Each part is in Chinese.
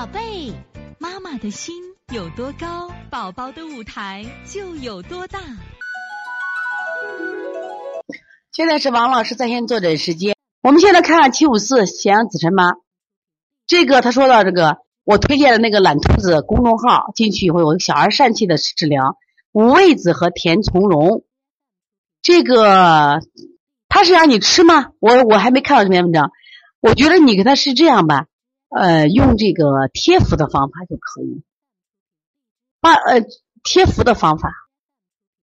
宝贝，妈妈的心有多高，宝宝的舞台就有多大。现在是王老师在线坐诊时间。我们现在看看七五四咸阳子琛妈，这个他说到这个，我推荐的那个懒兔子公众号进去以后有小儿疝气的治疗，五味子和甜从容。这个他是让你吃吗？我我还没看到这篇文章。我觉得你给他是这样吧，呃，用这个贴服的方法就可以，把呃贴服的方法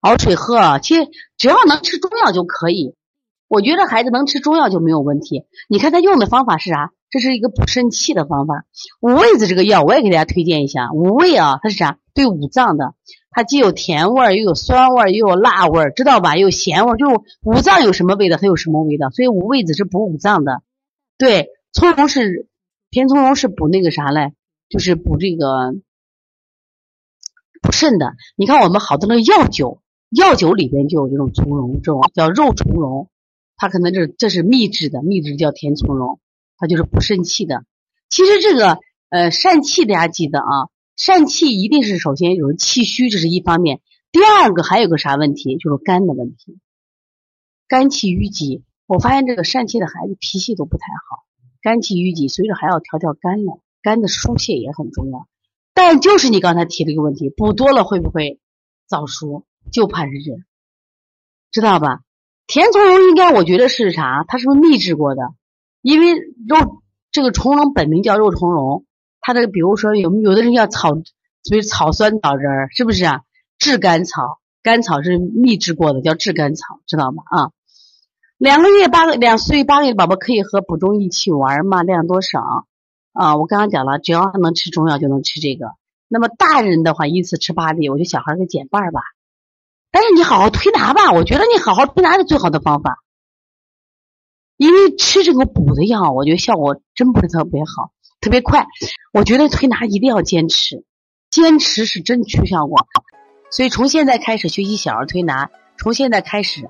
熬水喝，其实只要能吃中药就可以。我觉得孩子能吃中药就没有问题。你看他用的方法是啥？这是一个补肾气的方法。五味子这个药我也给大家推荐一下。五味啊，它是啥？对五脏的，它既有甜味儿，又有酸味儿，又有辣味儿，知道吧？又有咸味儿，就五脏有什么味道，它有什么味道。所以五味子是补五脏的。对，从容是偏从容是补那个啥嘞？就是补这个补肾的。你看我们好多那个药酒，药酒里边就有这种从容，这种叫肉苁蓉。它可能这这是秘制的，秘制叫甜从容，它就是补肾气的。其实这个呃疝气大家记得啊，疝气一定是首先有气虚，这是一方面。第二个还有个啥问题，就是肝的问题，肝气郁积。我发现这个疝气的孩子脾气都不太好，肝气郁积，所以说还要调调肝了。肝的疏泄也很重要。但就是你刚才提的一个问题，补多了会不会早熟？就怕是这，知道吧？甜从容应该我觉得是啥？它是不是秘制过的？因为肉这个从容本名叫肉苁蓉，它这个比如说有有的人叫草，所以草酸枣仁儿是不是啊？炙甘草，甘草是秘制过的，叫炙甘草，知道吗？啊，两个月八个两岁八个月宝宝可以和补中益气丸吗？量多少？啊，我刚刚讲了，只要能吃中药就能吃这个。那么大人的话一次吃八粒，我就小孩给减半吧。但是你好好推拿吧，我觉得你好好推拿是最好的方法，因为吃这个补的药，我觉得效果真不是特别好，特别快。我觉得推拿一定要坚持，坚持是真出效果。所以从现在开始学习小儿推拿，从现在开始